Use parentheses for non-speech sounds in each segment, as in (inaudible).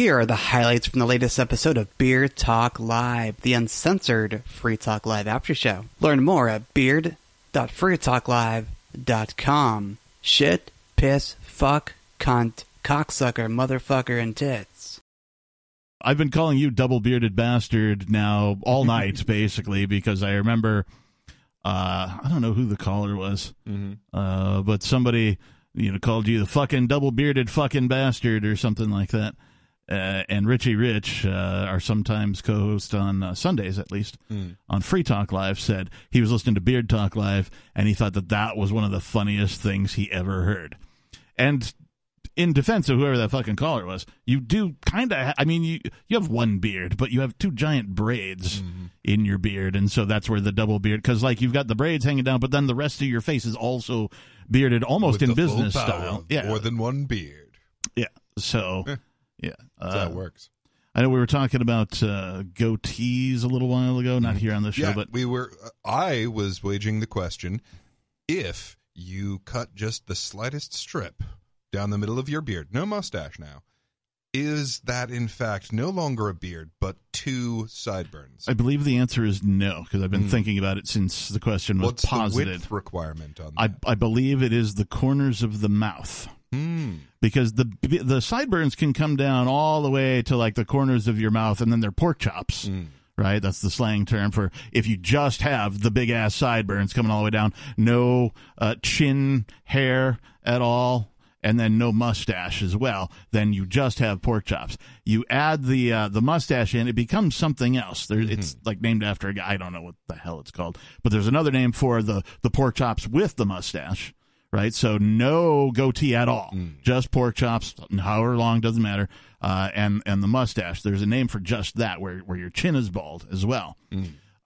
Here are the highlights from the latest episode of Beard Talk Live, the uncensored Free Talk Live after show. Learn more at beard.freetalklive.com. Shit, piss, fuck, cunt, cocksucker, motherfucker, and tits. I've been calling you double bearded bastard now all (laughs) night, basically, because I remember uh, I don't know who the caller was, uh, but somebody you know called you the fucking double bearded fucking bastard or something like that. Uh, and Richie Rich, uh, our sometimes co-host on uh, Sundays, at least on Free Talk Live, said he was listening to Beard Talk Live and he thought that that was one of the funniest things he ever heard. And in defense of whoever that fucking caller was, you do kind of. Ha- I mean, you you have one beard, but you have two giant braids in your beard, and so that's where the double beard. Because like you've got the braids hanging down, but then the rest of your face is also bearded, almost With in business style. Yeah, More than one beard. yeah. So Eh. Yeah, That's uh, how it works. I know we were talking about uh, goatees a little while ago, not here on the show, Yeah, but we were. I was waging the question: if you cut just the slightest strip down the middle of your beard, no mustache now, is that in fact no longer a beard but two sideburns? I believe the answer is no because I've been Hmm. thinking about it since the question was What's the width requirement on I, that? I believe it is the corners of the mouth. Hmm. because the the sideburns can come down all the way to like the corners of your mouth and then they're pork chops. Hmm. right? That's the slang term for if you just have the big ass sideburns coming all the way down. No uh, chin hair at all and then no mustache as well. Then you just have pork chops. You add the uh, the mustache in it becomes something else. There it's like named after a guy. I don't know what the hell it's called. But there's another name for the the pork chops with the mustache right? So no goatee at all, just pork chops, however long doesn't matter, uh, and and the mustache. There's a name for just that, where where your chin is bald as well.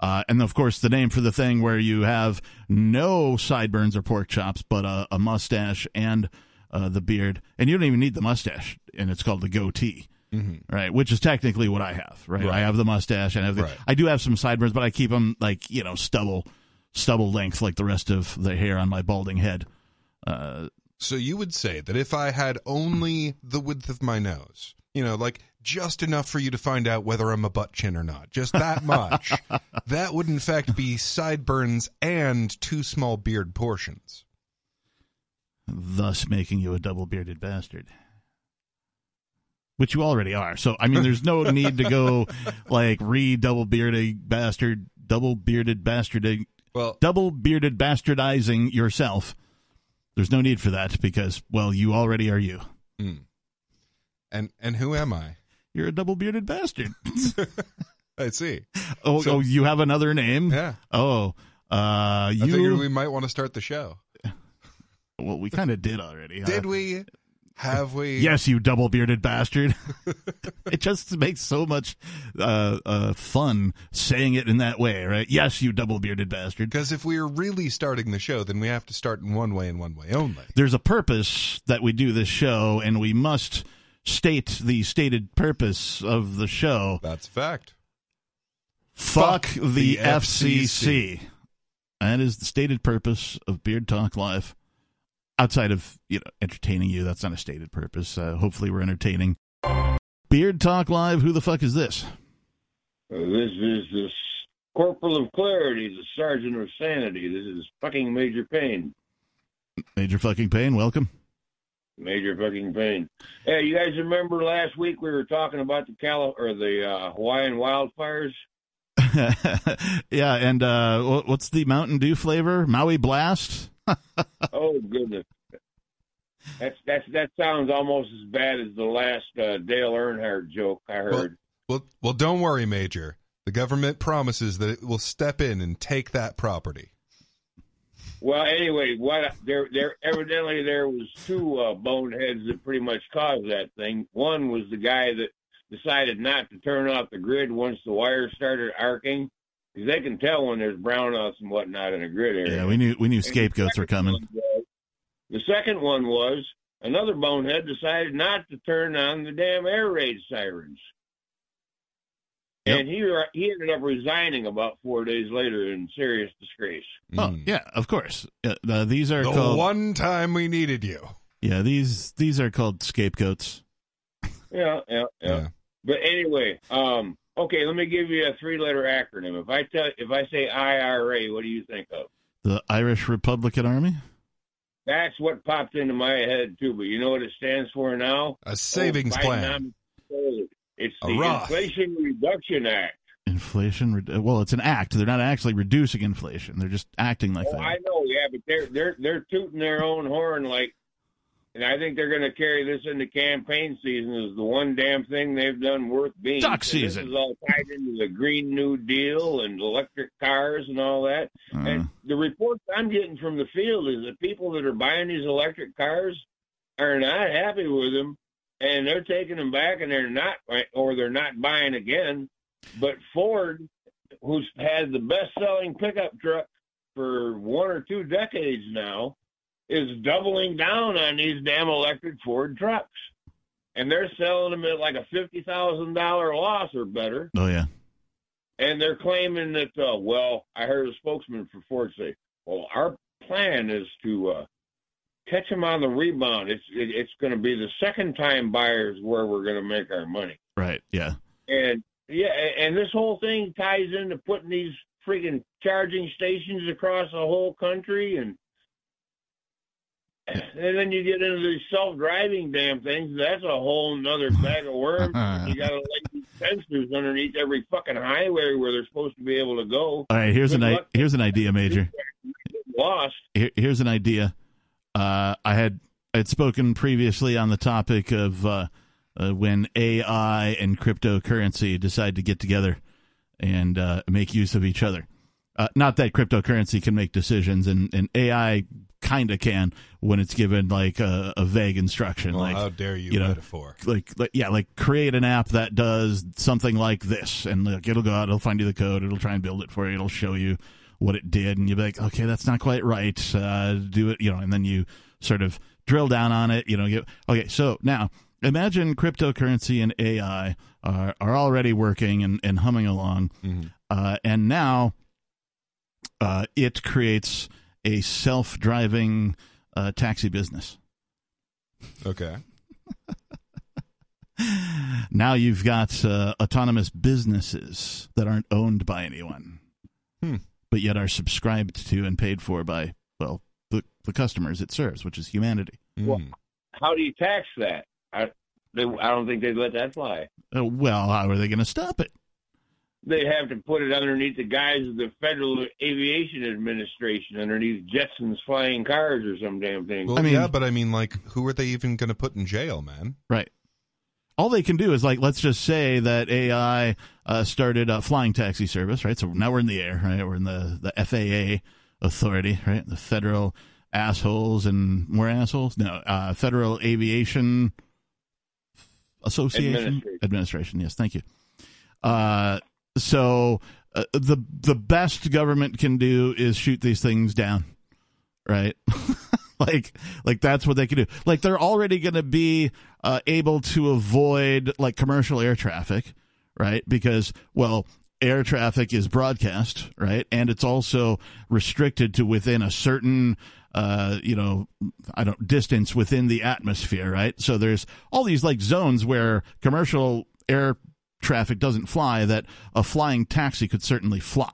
Uh, and of course, the name for the thing where you have no sideburns or pork chops, but a, a mustache and uh, the beard, and you don't even need the mustache, and it's called the goatee. Right, which is technically what I have. Right, Right. I have the mustache, and I have the, Right. I do have some sideburns, but I keep them like you know stubble, stubble length, like the rest of the hair on my balding head. Uh, So you would say that if I had only the width of my nose, you know, like just enough for you to find out whether I'm a butt chin or not, just that (laughs) much, that would in fact be sideburns and two small beard portions. thus making you a double bearded bastard. Which you already are. So I mean there's no (laughs) need to go like re double bearded bastard double bearded bastarding Well, double bearded bastardizing yourself. There's no need for that because well you already are you. and and who am I? You're a double bearded bastard. (laughs) I see. (laughs) oh, So- oh you have another name? Yeah, Oh. Uh I figured you we might want to start the show. (laughs) well we kind of did already. huh? Did we? Have we? Yes, you double bearded bastard. (laughs) it just makes so much uh, uh, fun saying it in that way, right? Yes, you double bearded bastard. Because if we are really starting the show, then we have to start in one way and one way only. There's a purpose that we do this show, and we must state the stated purpose of the show. That's a fact. Fuck, Fuck the, the FCC. That is the stated purpose of Beard Talk Live. Outside of you know entertaining you, that's not a stated purpose. Uh, hopefully, we're entertaining. Beard Talk Live. Who the fuck is this? Uh, This is the Corporal of Clarity, the Sergeant of Sanity. This is fucking Major pain Major fucking pain. Welcome. Major fucking pain Hey, you guys remember last week we were talking about the Cali- or the uh, Hawaiian wildfires? (laughs) yeah, and uh, what's the Mountain Dew flavor? Maui Blast. (laughs) oh goodness, that's that's that sounds almost as bad as the last uh, Dale Earnhardt joke I heard. Well, well, don't worry, Major. The government promises that it will step in and take that property. Well, anyway, what there there evidently there was two uh, boneheads that pretty much caused that thing. One was the guy that decided not to turn off the grid once the wires started arcing, because they can tell when there's brownouts and whatnot in a grid area. Yeah, we knew we knew scapegoats were coming. The second one was another bonehead decided not to turn on the damn air raid sirens. Yep. And he he ended up resigning about four days later in serious disgrace. Oh Mm. yeah, of course. Uh, uh, these are The called one time we needed you. yeah these these are called scapegoats. Yeah, yeah, yeah. Yeah. But anyway, um, okay, let me give you a three-letter acronym. If I tell, if I say IRA, what do you think of? The Irish Republican Army. That's what popped into my head too. But you know what it stands for now? A savings Oh, plan. It's A the Inflation Reduction Act. Inflation. re- Well, it's an act. They're not actually reducing inflation. They're just acting like Oh, they. I know, yeah, but they're they're they're tooting their own horn like, and I think they're going to carry this into campaign season as the one damn thing they've done worth being. Duck And season. This is all tied into the Green New Deal and electric cars and all that. Uh, And the reports I'm getting from the field is that people that are buying these electric cars are not happy with them, and they're taking them back, and they're not, or they're not buying again. But Ford, who's had the best-selling pickup truck for one or two decades now, is doubling down on these damn electric Ford trucks, and they're selling them at like a fifty thousand dollar loss or better oh yeah. and they're claiming that uh, well i heard a spokesman for ford say well our plan is to uh, catch them on the rebound it's it, it's going to be the second time buyers where we're going to make our money Right. Yeah. and yeah and this whole thing ties into putting these freaking charging stations across the whole country and and then you get into these self-driving damn things. That's a whole nother bag of worms. (laughs) you got to lay these sensors underneath every fucking highway where they're supposed to be able to go. All right. Here's Good an I- here's an idea, Major. Lost. Here, here's an idea. Uh, I had I had spoken previously on the topic of uh, uh, when AI and cryptocurrency decide to get together and uh, make use of each other. Uh, not that cryptocurrency can make decisions, and, and AI kind of can when it's given like a, a vague instruction, Well, like how dare you, you know, metaphor? like, like yeah, like create an app that does something like this, and like it'll go out, it'll find you the code, it'll try and build it for you, it'll show you what it did, and you'll be like, okay, that's not quite right. Uh, do it, you know, and then you sort of drill down on it, you know. Get, okay, so now imagine cryptocurrency and AI are are already working and, and humming along, Mhm. uh, and now uh, it creates a self driving uh, taxi business. Okay. (laughs) now you've got uh, autonomous businesses that aren't owned by anyone, Hmm. but yet are subscribed to and paid for by well the the customers it serves, which is humanity. Well- Mm. How do you tax that? I, they, I don't think they'd let that fly. Uh, well, how are they going to stop it? They have to put it underneath the guise of the Federal Aviation Administration, underneath Jetson's flying cars or some damn thing. Well, I mean- yeah, but I mean, like, who are they even going to put in jail, man? Right. All they can do is like let's just say that AI uh, started a flying taxi service, right? So now we're in the air, right? We're in the the FAA authority, right? The federal assholes and more assholes. No, uh, Federal Aviation Association Administration. Administration. Yes, thank you. Uh, so uh, the the best government can do is shoot these things down, right? (laughs) like like that's what they can do. Like they're already going to be uh, able to avoid like commercial air traffic, right? Because well, air traffic is broadcast, right? And it's also restricted to within a certain uh, you know, I don't distance within the atmosphere, right? So there's all these like zones where commercial air traffic doesn't fly that a flying taxi could certainly fly,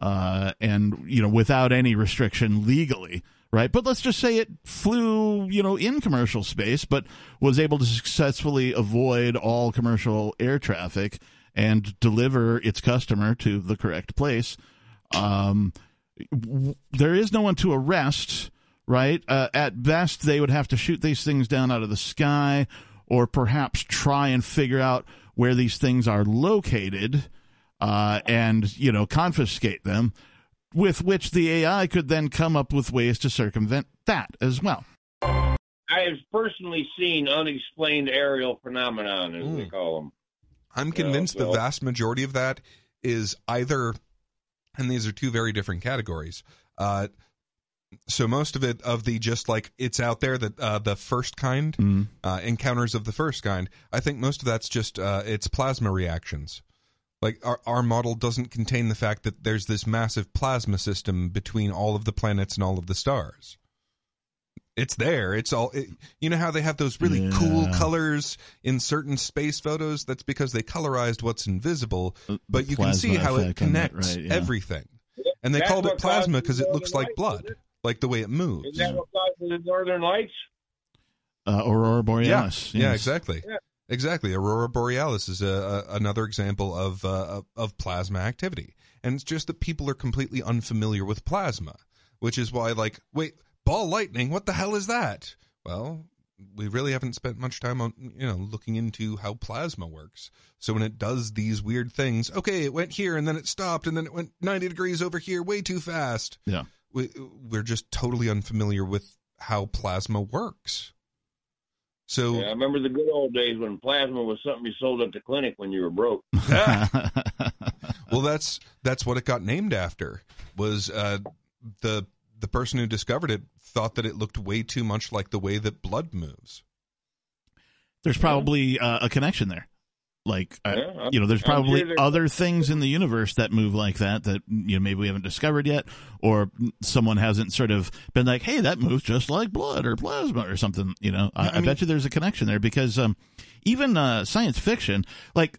uh, and you know, without any restriction legally, right? But let's just say it flew, you know, in commercial space, but was able to successfully avoid all commercial air traffic and deliver its customer to the correct place. Um, w- there is no one to arrest, right? Uh, at best, they would have to shoot these things down out of the sky, or perhaps try and figure out where these things are located, uh, and you know confiscate them. With which the AI could then come up with ways to circumvent that as well. I have personally seen unexplained aerial phenomenon, as they Mm. call them. I'm convinced the so- vast majority of that is either, and these are two very different categories. Uh, so most of it of the just like it's out there that uh, the first kind Mm. uh, encounters of the first kind. I think most of that's just uh, it's plasma reactions. Like our our model doesn't contain the fact that there's this massive plasma system between all of the planets and all of the stars. it's there. It's all. It, you know how they have those really Yeah. cool colors in certain space photos? That's because they colorized what's invisible. But you can see Uh, how it effect on that, connects right, yeah. everything. And they That's called it plasma because it looks like blood, it? Like the way it moves. Is that what causes the northern lights? Uh, Aurora Borealis. yeah, yes. exactly. Yeah. Exactly. Aurora Borealis is a, a, another example of, uh, of plasma activity. And it's just that people are completely unfamiliar with plasma, which is why, like, wait, ball lightning, what the hell is that? Well, we really haven't spent much time on, you know, looking into how plasma works. So when it does these weird things, okay, it went here and then it stopped and then it went 90 degrees over here way too fast. Yeah. We, we're just totally unfamiliar with how plasma works. So Yeah, I remember the good old days when plasma was something you sold at the clinic when you were broke. (laughs) (laughs) well that's that's what it got named after was uh the the person who discovered it thought that it looked way too much like the way that blood moves There's probably uh, a connection there. Like, Yeah, I'm- you know, there's probably sure other things in the universe that move like that that you know maybe we haven't discovered yet, or someone hasn't sort of been like, "Hey, that moves just like blood or plasma or something." You know, I, Yeah, I I, bet you there's a connection there because um, even uh, science fiction, like,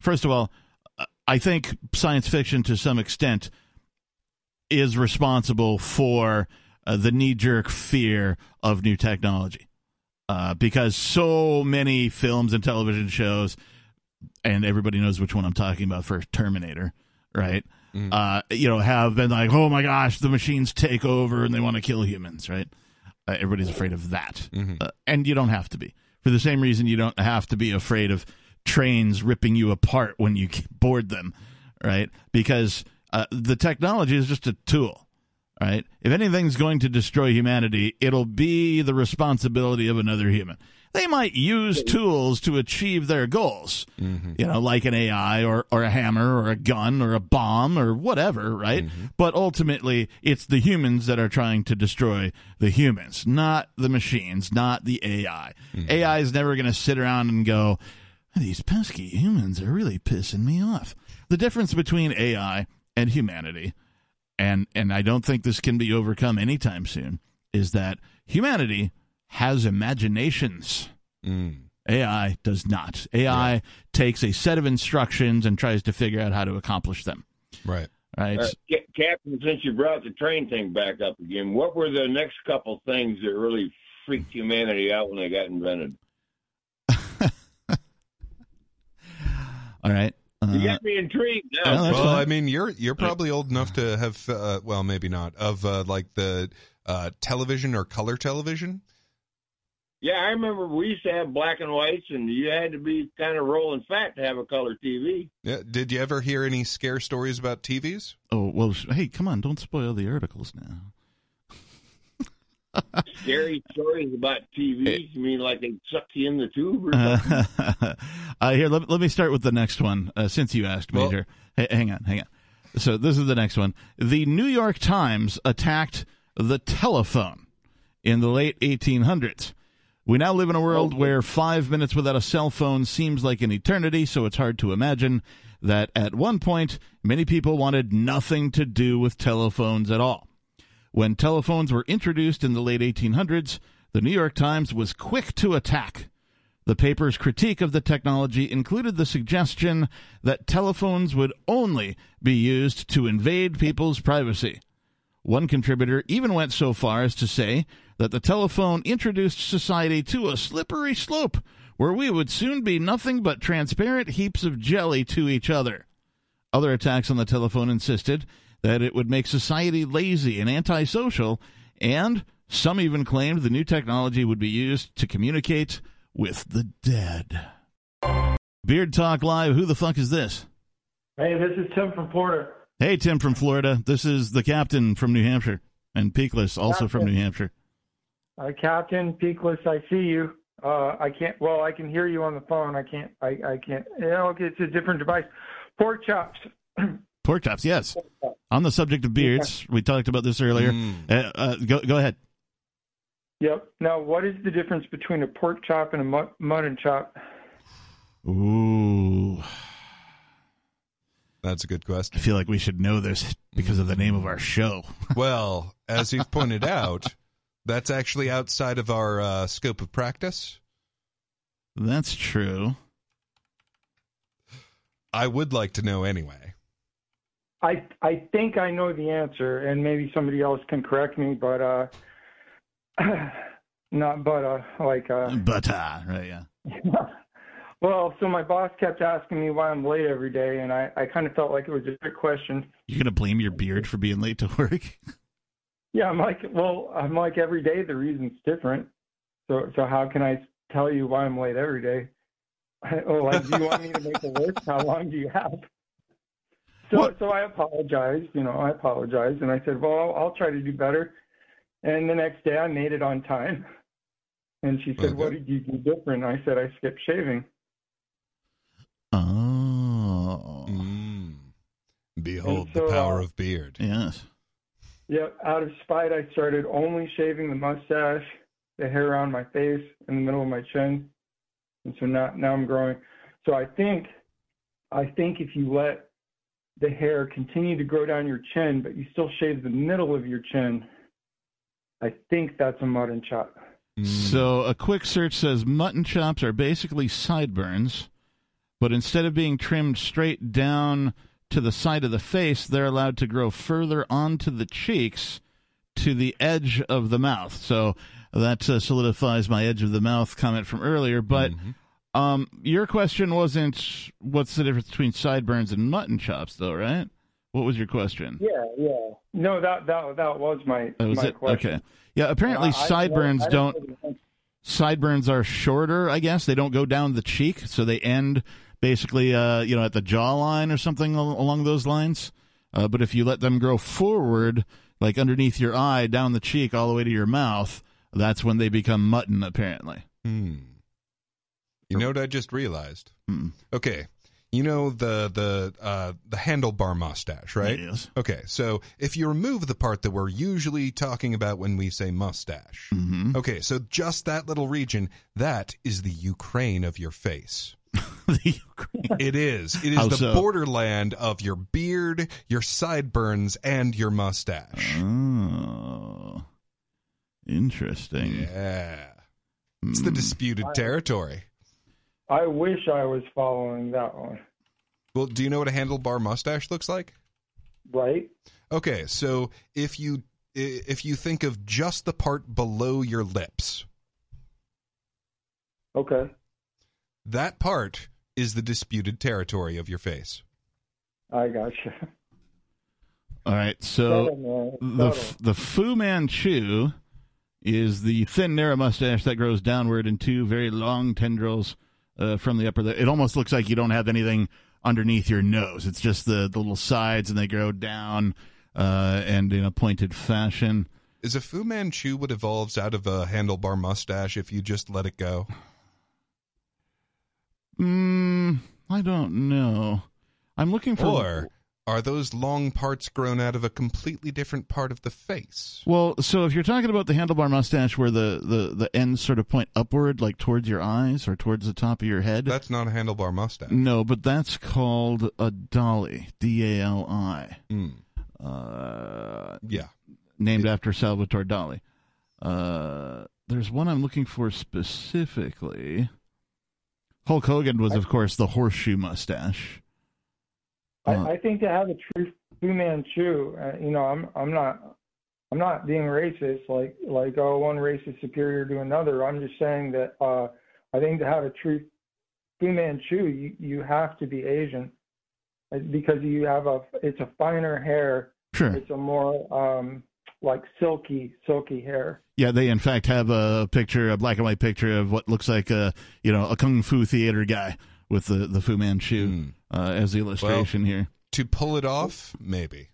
first of all, uh, I think science fiction to some extent is responsible for uh, the knee jerk fear of new technology. Uh, because so many films and television shows, and everybody knows which one I'm talking about for Terminator, right? Mm. Uh, you know, have been like, oh my gosh, the machines take over and they want to kill humans, right? Uh, everybody's afraid of that. Mhm. Uh, and you don't have to be. For the same reason, you don't have to be afraid of trains ripping you apart when you board them, right? Because uh, the technology is just a tool, right? If anything's going to destroy humanity, it'll be the responsibility of another human. They might use tools to achieve their goals, mm-hmm. you know, like an AI or, or a hammer or a gun or a bomb or whatever, right? Mm-hmm. But ultimately, it's the humans that are trying to destroy the humans, not the machines, not the AI. Mm-hmm. AI is never going to sit around and go, these pesky humans are really pissing me off. The difference between AI and humanity, and and I don't think this can be overcome anytime soon, is that humanity has imaginations. Mm. AI does not. AI takes a set of instructions and tries to figure out how to accomplish them. right Right? Uh, Ca- Captain, since you brought the train thing back up again, what were the next couple things that really freaked humanity out when they got invented? (laughs) All right. You Uh, got me intrigued now. Well, well fine. i mean you're you're probably old enough to have uh, well maybe not of uh, like the uh, television or color television Yeah, I remember we used to have black and whites, and you had to be kind of rolling fat to have a color TV. yeah did you ever hear any scare stories about tvs oh well. Hey, come on! Don't spoil the articles now. (laughs) Scary stories about TVs. You mean like they suck you in the tube or (laughs) something? uh, here, let, let me start with the next one. Uh, since you asked, Well- Major, hey, hang on, hang on. So this is the next one. The New York Times attacked the telephone in the late 1800s. We now live in a world where five minutes without a cell phone seems like an eternity, so it's hard to imagine that at one point many people wanted nothing to do with telephones at all. When telephones were introduced in the late 1800s, the New York Times was quick to attack. The paper's critique of the technology included the suggestion that telephones would only be used to invade people's privacy. One contributor even went so far as to say that the telephone introduced society to a slippery slope where we would soon be nothing but transparent heaps of jelly to each other. Other attacks on the telephone insisted that it would make society lazy and antisocial, and some even claimed the new technology would be used to communicate with the dead. Beard Talk Live, who the fuck is this? Hey, this is Tim from Porter. Hey, Tim from Florida. This is the captain from New Hampshire, and Peakless, also from New Hampshire. Uh, Captain Peakless, I see you. Uh, I can't. Well, I can hear you on the phone. I can't. I, I can't. Yeah, okay, it's a different device. Pork chops. (clears throat) Pork chops, yes. On the subject of beards, we talked about this earlier. Mm. Uh, uh, go, go ahead. Yep. Now, what is the difference between a pork chop and a mu- mutton chop? Ooh, that's a good question. I feel like we should know this because of the name of our show. (laughs) well as you've pointed out That's actually outside of our uh, scope of practice. That's true. I would like to know anyway. I I think I know the answer, and maybe somebody else can correct me, but uh, (clears throat) not but uh, like uh, But uh, right, yeah. (laughs) well, so my boss kept asking me why I'm late every day, and I I kind of felt like it was a trick question. You're gonna blame your beard for being late to work? (laughs) Yeah, I'm like, well, I'm like every day the reason's different. So so how can I tell you why I'm late every day? (laughs) oh, like, do you want me to make a list? How long do you have? So What? so I apologized. You know, I apologized, and I said, well, I'll, I'll try to do better. And the next day, I made it on time. And she said, Okay. what did you do different? I said, I skipped shaving. Oh, Mm. Behold so, the power uh, of beard. yes. Yep. Out of spite, I started only shaving the mustache, the hair around my face, in the middle of my chin, and so now now I'm growing. So I think, I think if you let the hair continue to grow down your chin, but you still shave the middle of your chin, I think that's a mutton chop. Mm. So a quick search says mutton chops are basically sideburns, but instead of being trimmed straight down to the side of the face, they're allowed to grow further onto the cheeks to the edge of the mouth. So that uh, solidifies my edge of the mouth comment from earlier. But Mhm. um, your question wasn't what's the difference between sideburns and mutton chops, though, right? What was your question? Yeah, yeah. No, that that that was my That was my it. question. Okay. Yeah. Apparently, I- I- sideburns I don't. know the answer. sideburns are shorter, I guess. They don't go down the cheek, so they end basically, uh, you know, at the jawline or something along those lines. Uh, but if you let them grow forward, like underneath your eye, down the cheek, all the way to your mouth, that's when they become mutton, apparently. Hmm. You know what I just realized? Hmm. Okay. You know the the uh, the handlebar mustache, right? Yes. Okay, so if you remove the part that we're usually talking about when we say mustache, hmm okay, so just that little region, that is the Ukraine of your face. (laughs) It is. It is How the so? borderland of your beard, your sideburns, and your mustache. oh. Interesting. Yeah. It's the Hmm. disputed I- territory. I wish I was following that one. Well, do you know what a handlebar mustache looks like? Right? Okay, so if you if you think of just the part below your lips, Okay. That part is the disputed territory of your face. I gotcha. All right. So. The the Fu Manchu is the thin, narrow mustache that grows downward in two very long tendrils uh, from the upper. It almost looks like you don't have anything underneath your nose. It's just the, the little sides, and they grow down uh, and in a pointed fashion. Is a Fu Manchu what evolves out of a handlebar mustache if you just let it go? Mm, I don't know. I'm looking for. Or are those long parts grown out of a completely different part of the face? Well, so if you're talking about the handlebar mustache where the, the, the ends sort of point upward, like towards your eyes or towards the top of your head, That's not a handlebar mustache. No, but that's called a dolly. D A L I. Mm, Uh, yeah. named after Salvatore Dali. Uh, there's one I'm looking for specifically. Hulk Hogan was, of course, the horseshoe mustache. Uh, I, I think to have a true Fu Manchu, uh, you know, I'm I'm not I'm not being racist like like oh one race is superior to another. I'm just saying that uh, I think to have a true Fu Manchu, you you have to be Asian Uh, because you have a it's a finer hair. sure. It's a more um, like silky silky hair. Yeah, they in fact have a picture, a black and white picture of what looks like a you know a kung fu theater guy with the the Fu Manchu Mm. uh, as the illustration here. To pull it off, maybe.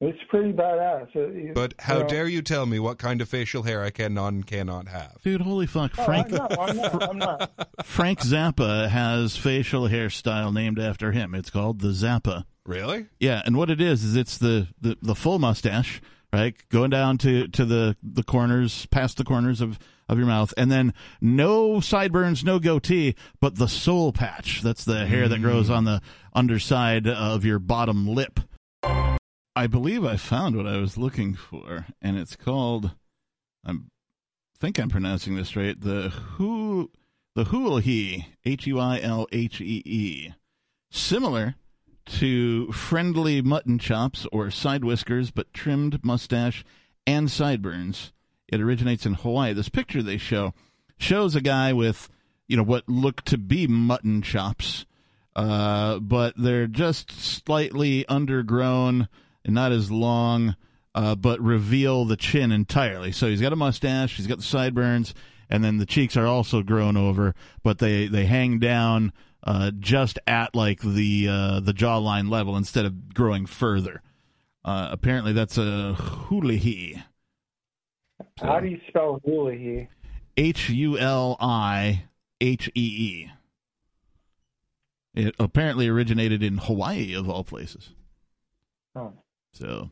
It's pretty badass. Uh, you- But how you know- dare you tell me what kind of facial hair I can and cannot have? Dude, holy fuck, Oh, Frank! I'm not. I'm not. I'm not. (laughs) Frank Zappa has facial hairstyle named after him. It's called the Zappa. Really? Yeah, and what it is is it's the, the, the full mustache, right, going down to, to the, the corners, past the corners of, of your mouth, and then no sideburns, no goatee, but the soul patch. That's the hair that grows mm. on the underside of your bottom lip. I believe I found what I was looking for, and it's called I think I'm pronouncing this right. The who the Huilhee, H U I L H E E, similar to friendly mutton chops or side whiskers, but trimmed mustache and sideburns. It originates in Hawaii. This picture they show shows a guy with, you know, what look to be mutton chops, uh, but they're just slightly undergrown and not as long, uh, but reveal the chin entirely. So he's got a mustache, he's got the sideburns, and then the cheeks are also grown over, but they they hang down uh, just at like the uh, the jawline level instead of growing further. Uh, apparently, that's a hulihee. How do you spell Hulihee? H U L I H E E. It apparently originated in Hawaii, of all places. Oh. So,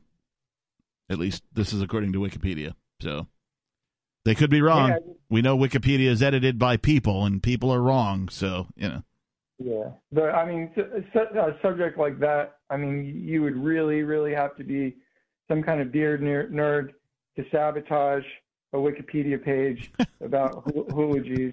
at least this is according to Wikipedia. So, they could be wrong. Yeah. We know Wikipedia is edited by people, and people are wrong. So, you know. Yeah, but I mean, a subject like that, I mean, you would really, really have to be some kind of beard nerd to sabotage a Wikipedia page (laughs) about hu- hoologies.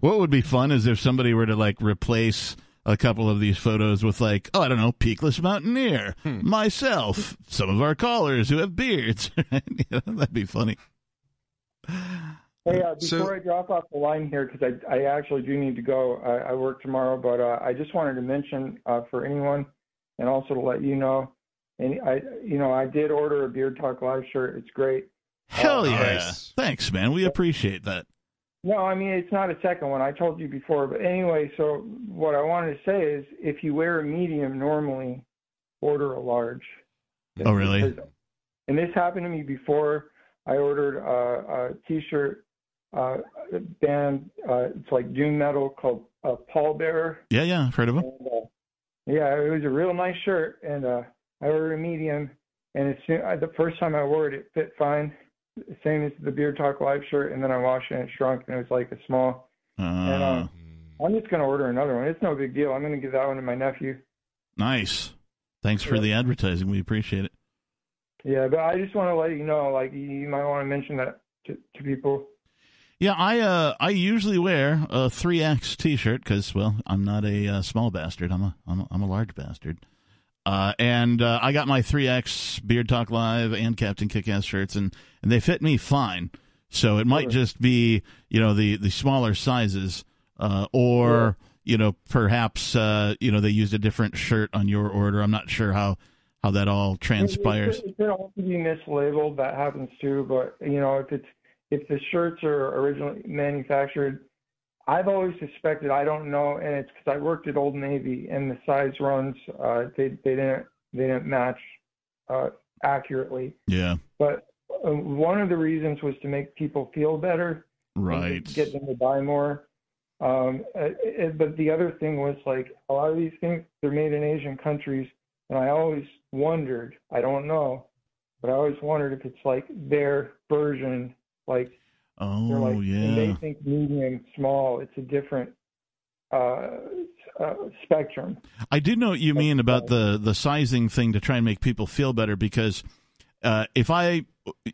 What would be fun is if somebody were to like replace a couple of these photos with like, oh, I don't know, peakless mountaineer, hmm. myself, some of our callers who have beards. (laughs) You know, that'd be funny. Hey, uh, So- before I drop off the line here, because I, I actually do need to go, I, I work tomorrow, but uh, I just wanted to mention uh, for anyone, and also to let you know, and I, you know, I did order a Beard Talk Live shirt. It's great. Hell Oh, yeah! nice. Thanks, man. We appreciate that. No, I mean it's not a second one. I told you before, but anyway. So what I wanted to say is, if you wear a medium normally, order a large. Oh, really? Because- And this happened to me before. I ordered a, a T-shirt uh, band. Uh, it's like doom metal called uh, Pallbearer. Yeah, yeah. I've heard of them. And, uh, yeah, it was a real nice shirt, and uh, I ordered a medium. And as soon, the first time I wore it, it fit fine, same as the Beard Talk Live shirt. And then I washed it, and it shrunk, and it was like a small. Uh, And, uh, I'm just gonna order another one. It's no big deal. I'm gonna give that one to my nephew. nice. Thanks for Yeah. the advertising. We appreciate it. Yeah, but I just want to let you know, like, you, you might want to mention that to, to people. Yeah, I uh I usually wear a three X T-shirt because well I'm not a uh, small bastard. I'm a I'm a, I'm a large bastard. Uh, and uh, I got my three X Beard Talk Live and Captain Kickass shirts, and, and they fit me fine. So it might Sure. just be you know the the smaller sizes, uh, or you know perhaps uh, you know they used a different shirt on your order. I'm not sure how how that all transpires. It, it, it could also be mislabeled. That happens too. But you know, if it's if the shirts are originally manufactured, I've always suspected. I don't know, and it's because I worked at Old Navy, and the size runs uh, they they didn't they didn't match uh, accurately. Yeah, But uh, one of the reasons was to make people feel better. right. Get them to buy more. Um, uh, it, but the other thing was like a lot of these things they're made in Asian countries, and I always wondered. I don't know, but I always wondered if it's like their version. Like they're Oh like when they think medium, small. It's a different uh, uh, spectrum. I do know what you mean about the the sizing thing to try and make people feel better because uh, if I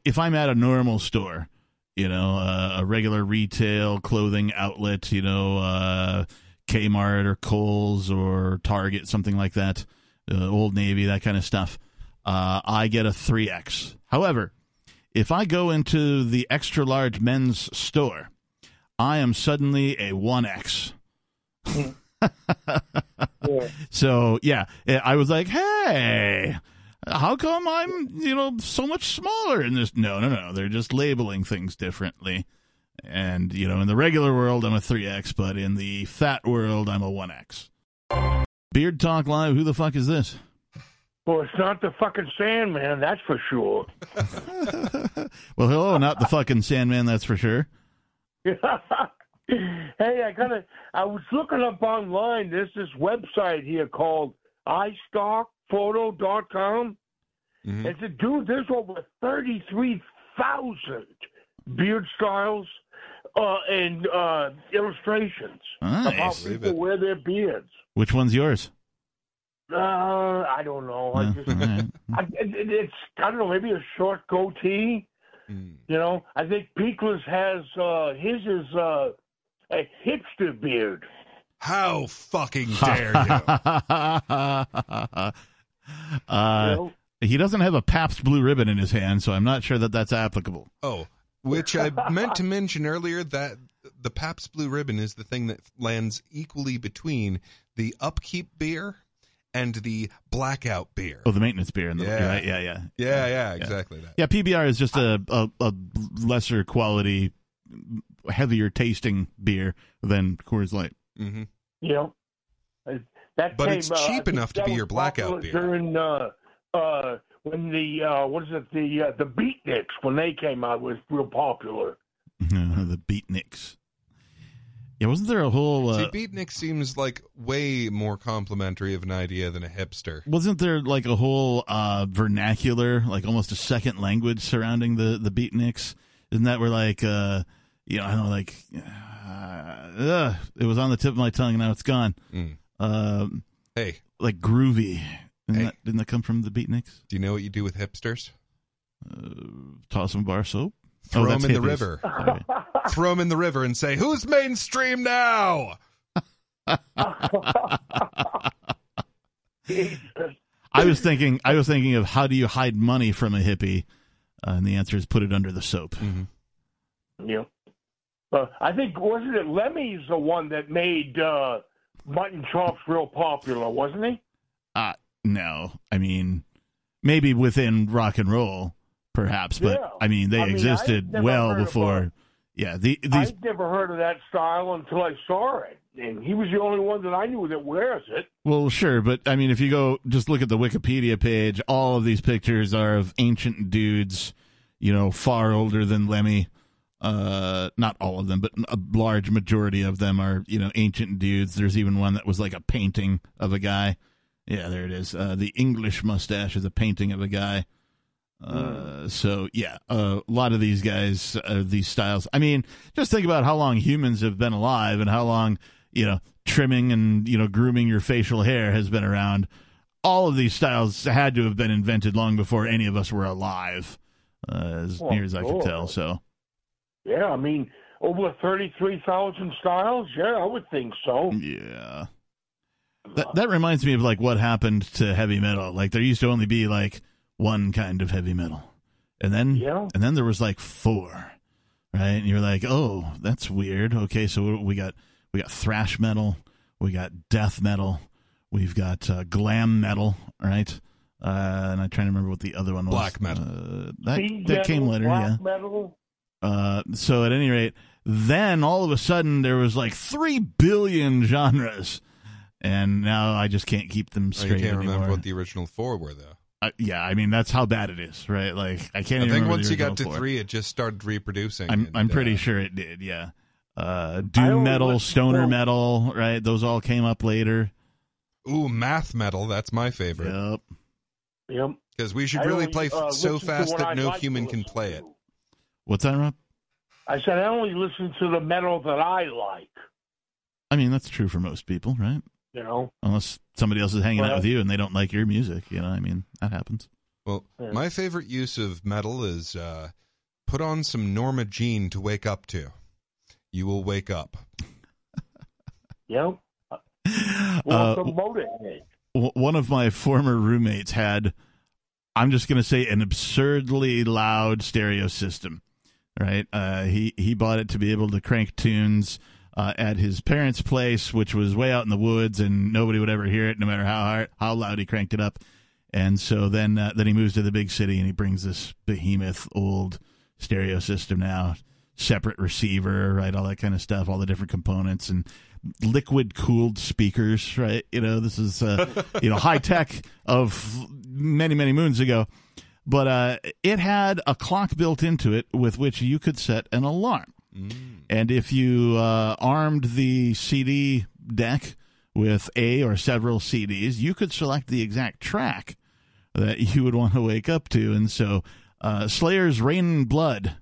if I'm at a normal store, you know, uh, a regular retail clothing outlet, you know, uh, Kmart or Kohl's or Target, something like that, uh, Old Navy, that kind of stuff, uh, I get a three X. However, if I go into the extra large men's store, I am suddenly a one X. Yeah. (laughs) So yeah, eh, I was like, "Hey, how come I'm you know so much smaller in this?" No, no, no. They're just labeling things differently. And you know, in the regular world, I'm a three X, but in the fat world, I'm a one X. Beard Talk Live. Who the fuck is this? Well, it's not the fucking Sandman, that's for sure. (laughs) Well, hello, not the fucking Sandman, that's for sure. (laughs) hey, I gotta. I was looking up online. There's this website here called iStockPhoto.com. Mhm. It's a dude. There's over thirty-three thousand beard styles uh, and uh, illustrations of Nice. Believe people wear their beards. Which one's yours? Uh, I don't know. I just, I, it, it's I don't know. Maybe a short goatee. Mm. You know, I think Peakless has uh, his is uh, a hipster beard. How fucking (laughs) dare you? uh, You know? he doesn't have a Pabst Blue Ribbon in his hand, so I'm not sure that that's applicable. Oh, which I meant to mention earlier that the Pabst Blue Ribbon is the thing that lands equally between the Upkeep beer and the Blackout beer. Oh, the maintenance beer, in the, Yeah. right? Yeah, yeah, Yeah, yeah, exactly that. yeah. PBR is just a, a, a lesser quality, heavier tasting beer than Coors Light. Mm-hmm. You know, Uh, that But came, it's uh, cheap think enough to be your blackout beer. During uh, uh, when the uh, what is it the uh, the Beatniks when they came out was real popular. (laughs) the Beatniks. Yeah, wasn't there a whole? Uh, See, Beatnik seems like way more complimentary of an idea than a hipster. wasn't there like a whole uh, vernacular, like almost a second language surrounding the the Beatniks? Isn't that where like uh, you know, I don't know, like uh, it was on the tip of my tongue and now it's gone. Mm. Um, Hey, like groovy. Didn't, Hey. that, didn't that come from the Beatniks? do you know what you do with hipsters? Uh, toss them bar soap. Throw Oh, them that's in the river. Sorry. (laughs) Throw them in the river and say, "Who's mainstream now?" (laughs) I was thinking, I was thinking of how do you hide money from a hippie, uh, and the answer is put it under the soap. Mhm. Yeah. Uh, I think wasn't it Lemmy's the one that made uh, mutton chops real popular, wasn't he? Uh, no, I mean, maybe within rock and roll, perhaps, but Yeah. I mean, they I mean, existed well before. yeah, the, these. I'd never heard of that style until I saw it, and he was the only one that I knew that wears it. Well, sure, but I mean, if you go just look at the Wikipedia page, all of these pictures are of ancient dudes, you know, far older than Lemmy. Uh, not all of them, but a large majority of them are, you know, ancient dudes. There's even one that was like a painting of a guy. Yeah, there it is. Uh, the English mustache is a painting of a guy. Uh, so yeah, a lot of these guys, uh, these styles. I mean, just think about how long humans have been alive and how long, you know, trimming and, you know, grooming your facial hair has been around. All of these styles had to have been invented long before any of us were alive, uh, as Oh, near as I can tell. So, Yeah, I mean, over 33,000 styles? Yeah, I would think so. yeah. That that reminds me of like what happened to heavy metal. Like there used to only be like one kind of heavy metal. And then Yeah. and then there was like four. Right? And you're like, "Oh, that's weird." Okay, so we got we got thrash metal, we got death metal, we've got uh, glam metal, right? Uh, and I'm trying to remember what the other one was. Black metal. Uh, that Speed that came metal, later, black yeah. Metal. Uh, so at any rate, then all of a sudden there was like three billion genres, and now I just can't keep them Oh, you straight can't anymore. remember what the original four were, though. Uh, yeah, I mean that's how bad it is, right? Like I can't. I even think once you got to original four. three, it just started reproducing. I'm and, I'm pretty uh, sure it did. Yeah, uh, doom metal, listened stoner to- metal, right? Those all came up later. Ooh, math metal. That's my favorite. Yep. Yep. Because we should I really only, play uh, so fast that I no like human can listen play it. What's that, Rob? I said I only listen to the metal that I like. I mean that's true for most people, right? You know. Unless somebody else is hanging out with you and they don't like your music, you know. I mean that happens. Well, Yeah. my favorite use of metal is uh, put on some Norma Jean to wake up to. You will wake up. (laughs) Yep. Uh, Welcome Motorhead. one of my former roommates had i'm just going to say an absurdly loud stereo system right uh, he he bought it to be able to crank tunes uh, at his parents place which was way out in the woods and nobody would ever hear it no matter how hard, how loud he cranked it up. And so then uh, then he moves to the big city and he brings this behemoth old stereo system now separate receiver right all that kind of stuff all the different components and liquid cooled speakers right? You know this is uh, you know high tech of many many moons ago. But uh, it had a clock built into it with which you could set an alarm and if you uh, armed the cd deck with a or several cds you could select the exact track that you would want to wake up to and so uh, slayer's raining blood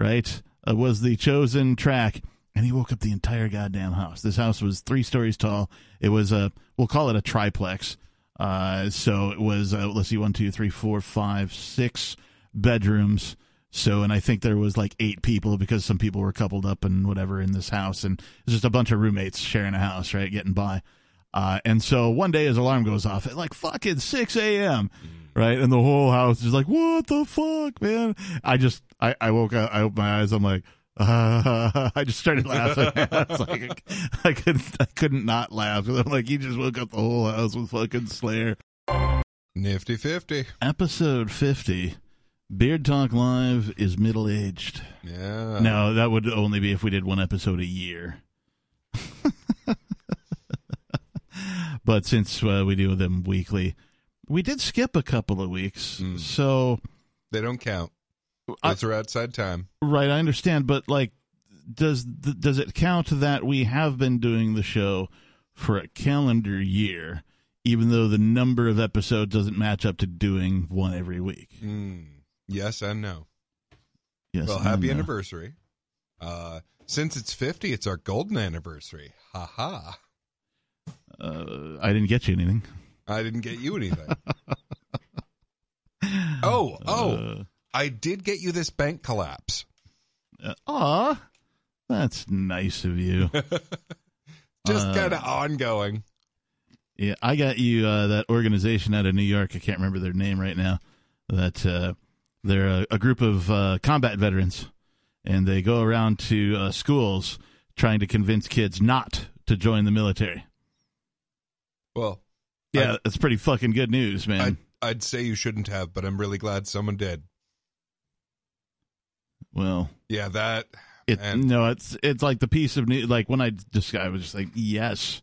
right, uh, was the chosen track. And he woke up the entire goddamn house. This house was three stories tall. It was a, we'll call it a triplex. Uh, so it was, uh, let's see, one, two, three, four, five, six bedrooms So, and I think there was like eight people because some people were coupled up and whatever in this house, and it's just a bunch of roommates sharing a house, right, getting by. Uh, and so one day his alarm goes off at like fucking six a.m. Right, and the whole house is like, "What the fuck, man?" I just, I, I woke up, I opened my eyes, I'm like, uh, (laughs) I just started laughing. (laughs) Like, (laughs) I couldn't, I couldn't not laugh. I'm like, you just woke up the whole house with fucking Slayer. Nifty 50. Episode fifty, Beard Talk Live is middle aged. Yeah. No, that would only be if we did one episode a year. (laughs) but since uh, we do them weekly, we did skip a couple of weeks. Mm. So, They don't count. I- Those are outside time. right, I understand, but like, does does it count that we have been doing the show for a calendar year, even though the number of episodes doesn't match up to doing one every week? Mm. Yes and no. Yes. well, happy no. anniversary. Uh, since it's 50, it's our golden anniversary. Ha ha. Uh, I didn't get you anything. I didn't get you anything. (laughs) oh, oh. Uh, I did get you this bank collapse. Uh, aw, that's nice of you. (laughs) Just Uh, kind of ongoing. yeah, I got you uh, that organization out of New York. I can't remember their name right now. That uh, they're a, a group of uh, combat veterans, and they go around to uh, schools trying to convince kids not to join the military. Well, Yeah, that's pretty fucking good news, man. I'd, I'd say you shouldn't have, but I'm really glad someone did. well, Yeah, that. It And- no, it's it's like the piece of news. Like when I just I was just like, yes,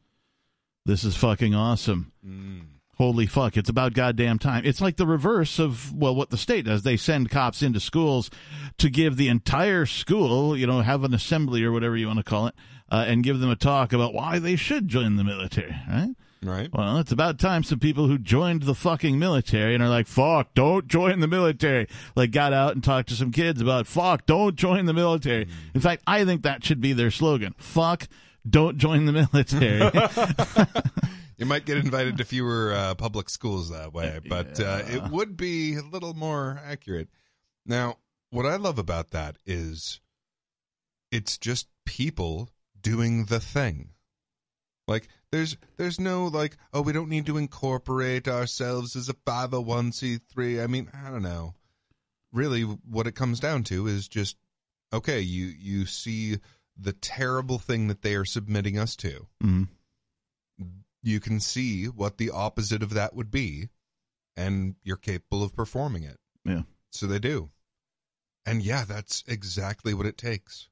this is fucking awesome. Mm, Holy fuck! It's about goddamn time. It's like the reverse of well, what the state does. They send cops into schools to give the entire school, you know, have an assembly or whatever you want to call it, uh, and give them a talk about why they should join the military. Right? right? Well, it's about time some people who joined the fucking military and are like, fuck, don't join the military, like got out and talked to some kids about, fuck, don't join the military. In fact, I think that should be their slogan. Fuck, don't join the military. (laughs) (laughs) You might get invited to fewer uh, public schools that way, (laughs) but uh, it would be a little more accurate. Now, what I love about that is it's just people doing the thing. Like there's there's no like oh we don't need to incorporate ourselves as a 501c3. I mean, I don't know. Really what it comes down to is just okay, you you see the terrible thing that they are submitting us to Mhm. You can see what the opposite of that would be and you're capable of performing it. Yeah. so they do. And yeah that's exactly what it takes.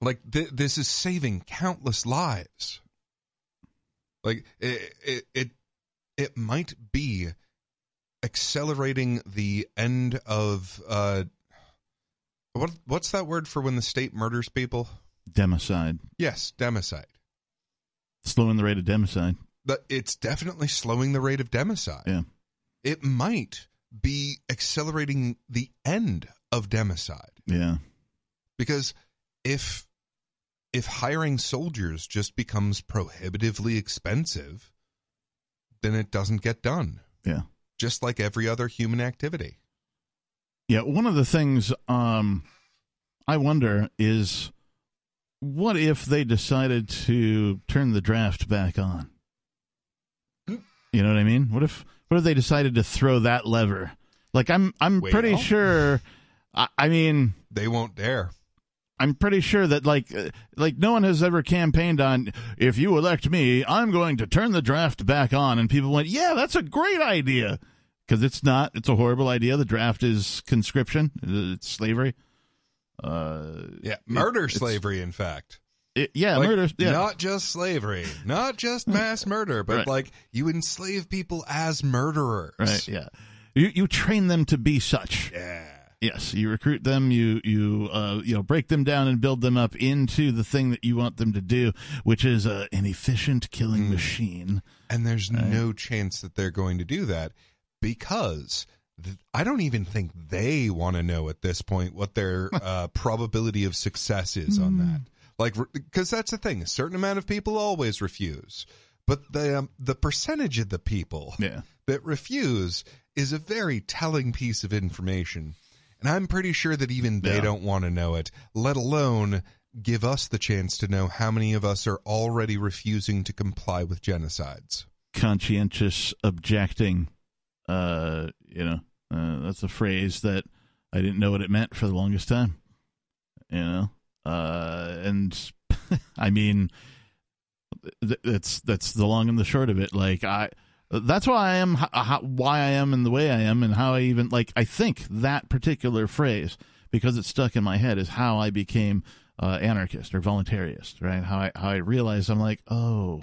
Like th- this is saving countless lives. Like it, it it it might be accelerating the end of uh what what's that word for when the state murders people? Democide. yes democide Slowing the rate of democide. that it's definitely slowing the rate of democide. Yeah. It might be accelerating the end of democide Yeah. because if if hiring soldiers just becomes prohibitively expensive, then it doesn't get done. Yeah. Just like every other human activity. Yeah, one of the things um, I wonder is what if they decided to turn the draft back on? You know what I mean? What if what if they decided to throw that lever? Like I'm I'm pretty sure I, I mean They won't dare. I'm pretty sure that like uh, like no one has ever campaigned on if you elect me, I'm going to turn the draft back on and people went, "Yeah, that's a great idea." Cuz it's not it's a horrible idea. The draft is conscription, it's slavery. Uh Yeah, murder it's- slavery in fact. it- yeah, Like, murder yeah. Not just slavery, not just (laughs) mass murder, but Right. like you enslave people as murderers. right, yeah. You you train them to be such. Yeah. Yes, you recruit them, you you uh you know break them down and build them up into the thing that you want them to do, which is uh, an efficient killing Mm. machine. And there's Right. no chance that they're going to do that because I don't even think they want to know at this point what their (laughs) uh, probability of success is on that. Like, because that's the thing, a certain amount of people always refuse, but the um, the percentage of the people Yeah. that refuse is a very telling piece of information And I'm pretty sure that even they Yeah. don't want to know it, let alone give us the chance to know how many of us are already refusing to comply with genocides. conscientious objecting. Uh, you know, uh, that's a phrase that I didn't know what it meant for the longest time. You know, uh, and (laughs) I mean, th- that's that's the long and the short of it. Like I, that's why I am h- how, why I am in the way I am, and how I even like I think that particular phrase because it's stuck in my head is how I became uh, anarchist or voluntarist. Right? How I how I realized I'm like oh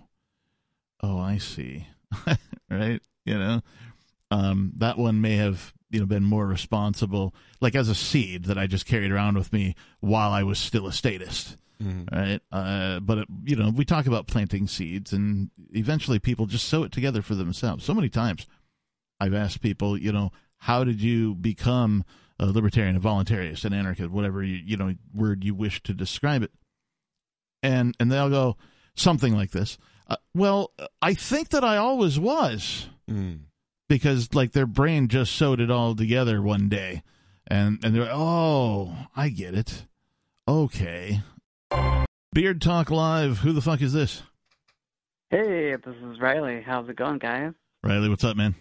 oh i see (laughs) right you know um that one may have you know been more responsible like as a seed that i just carried around with me while i was still a statist right? Uh but it, you know we talk about planting seeds and eventually people just sow it together for themselves. So many times i've asked people you know how did you become a libertarian a voluntarist an anarchist whatever you you know word you wish to describe it. And and they'll go something like this. Uh, well i think that i always was. Mm. Because like their brain just sewed it all together one day and and they're oh i get it okay beard talk live who the fuck is this Hey, this is Riley. How's it going, guys? riley what's up man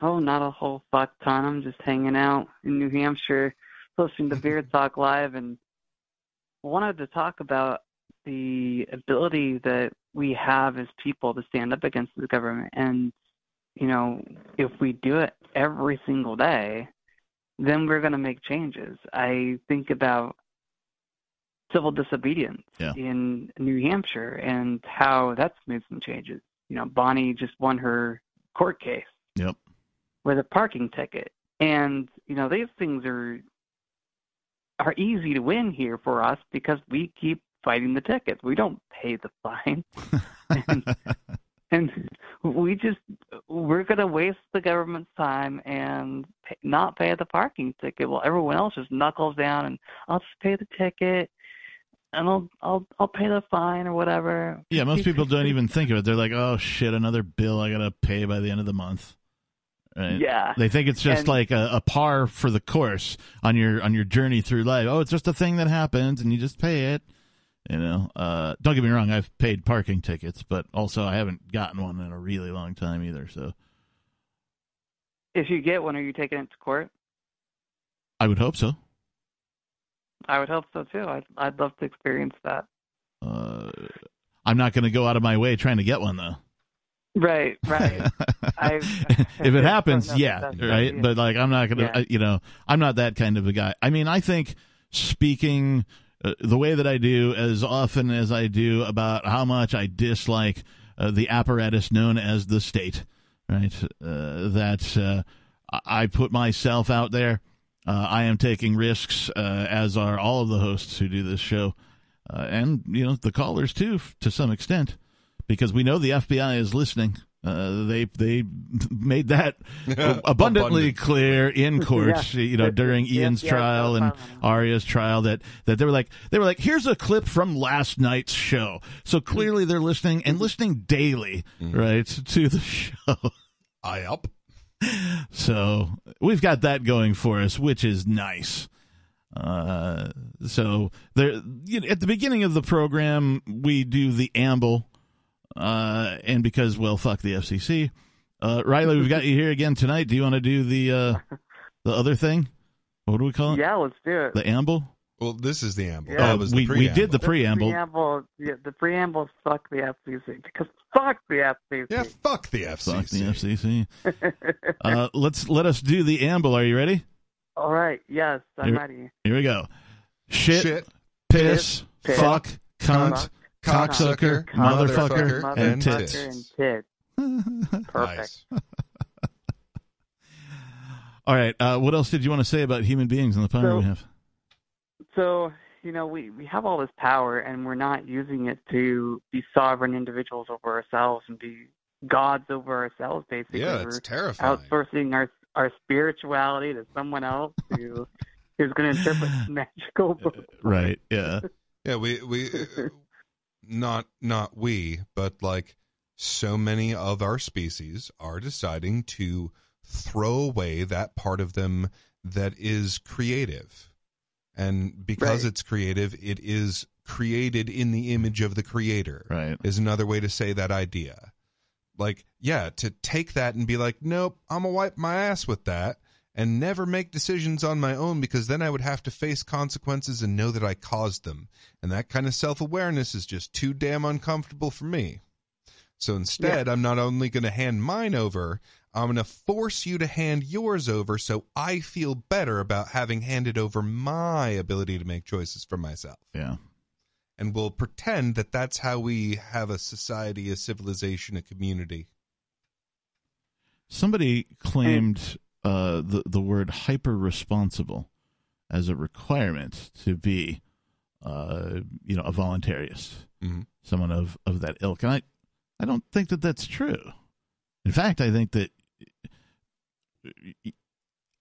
Oh, not a whole fuck ton. I'm just hanging out in New Hampshire, listening to Beard (laughs) Talk Live, and wanted to talk about the ability that we have as people to stand up against the government. And, you know, if we do it every single day, then we're going to make changes. I think about civil disobedience Yeah. in New Hampshire and how that's made some changes. You know, Bonnie just won her court case yep with a parking ticket. And, you know, these things are are easy to win here for us because we keep fighting the tickets. We don't pay the fine. (laughs) and, and we just we're going to waste the government's time and pay, not pay the parking ticket. While everyone else just knuckles down and I'll just pay the ticket and I'll I'll I'll pay the fine or whatever. yeah most people don't even think of it. They're like oh shit another bill i gotta pay by the end of the month. Right? Yeah. they think it's just And- like a, a par for the course on your on your journey through life. Oh it's just a thing that happens and you just pay it you know uh don't get me wrong i've paid parking tickets but also i haven't gotten one in a really long time either so If you get one, are you taking it to court? i would hope so I would hope so too. I'd I'd love to experience that. uh i'm not going to go out of my way trying to get one though Right, right. (laughs) If it happens, Don't know if yeah, right. idea. But like, I'm not gonna, Yeah. You know, I'm not that kind of a guy. I mean, I think speaking uh, the way that I do, as often as I do, about how much I dislike uh, the apparatus known as the state, right? Uh, that uh, I put myself out there. Uh, I am taking risks, as are all of the hosts who do this show, and you know the callers too, to some extent, because we know the FBI is listening. Uh, they they made that (laughs) abundantly Abundant. clear in court, Yeah. you know, during Ian's yeah, trial and no problem. Aria's trial. That that they were like they were like, here's a clip from last night's show. So clearly they're listening and listening daily, right, to the show. (laughs) I up. So we've got that going for us, which is nice. Uh, so there, you know, at the beginning of the program, we do the amble, uh, and because well, fuck the FCC. Uh, Riley, we've got you here again tonight. Do you want to do the uh, the other thing? What do we call it? Yeah, let's do it. The amble. Well, this is the amble. Yeah. That was the we we did the preamble. The preamble, yeah, the preamble fuck the FCC because fuck the FCC. Yeah, fuck the FCC. Fuck the FCC. (laughs) Uh, let's let us do the amble. Are you ready? All right, yes, I'm Here- ready. Here we go. Shit, Shit, piss, piss, fuck, cunt, fuck, cocksucker, cunt, motherfucker, motherfucker, and tits. and tits. (laughs) Perfect. All right. Uh, what else did you want to say about human beings and the power So- we have? So, you know, we, we have all this power and we're not using it to be sovereign individuals over ourselves and be gods over ourselves, basically. Yeah, we're it's terrifying. outsourcing our our spirituality to someone else who who's going to interpret (laughs) magical books. Right. Yeah. Yeah, we we uh, (laughs) not not we, but like so many of our species are deciding to throw away that part of them that is creative. And because Right. it's creative, it is created in the image of the creator. Right. Is another way to say that idea. Like, yeah, to take that and be like, nope, I'm gonna wipe my ass with that and never make decisions on my own because then I would have to face consequences and know that I caused them. And that kind of self awareness is just too damn uncomfortable for me. So instead, I'm not only going to hand mine over, I'm going to force you to hand yours over so I feel better about having handed over my ability to make choices for myself. Yeah. And we'll pretend that that's how we have a society, a civilization, a community. Somebody claimed uh, the the word hyper responsible as a requirement to be, uh, you know, a voluntarist, Mhm. someone of of that ilk, and I I don't think that that's true. In fact, I think that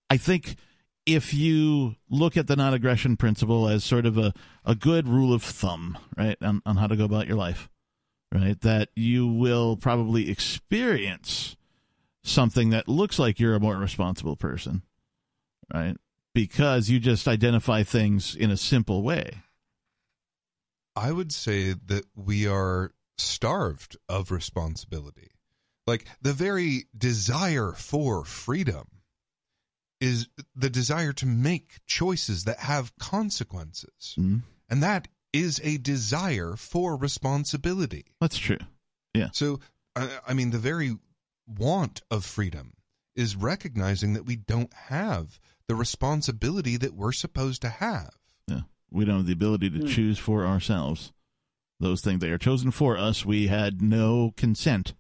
I think if you look at the non aggression principle as sort of a, a good rule of thumb, right, on, on how to go about your life, right, that you will probably experience something that looks like you're a more responsible person, right, because you just identify things in a simple way. I would say that we are starved of responsibility. Like the very desire for freedom is the desire to make choices that have consequences. Mhm. And that is a desire for responsibility. That's true. Yeah. So, I, I mean, the very want of freedom is recognizing that we don't have the responsibility that we're supposed to have. Yeah. We don't have the ability to Hmm. choose for ourselves. Those things they are chosen for us. We had no consent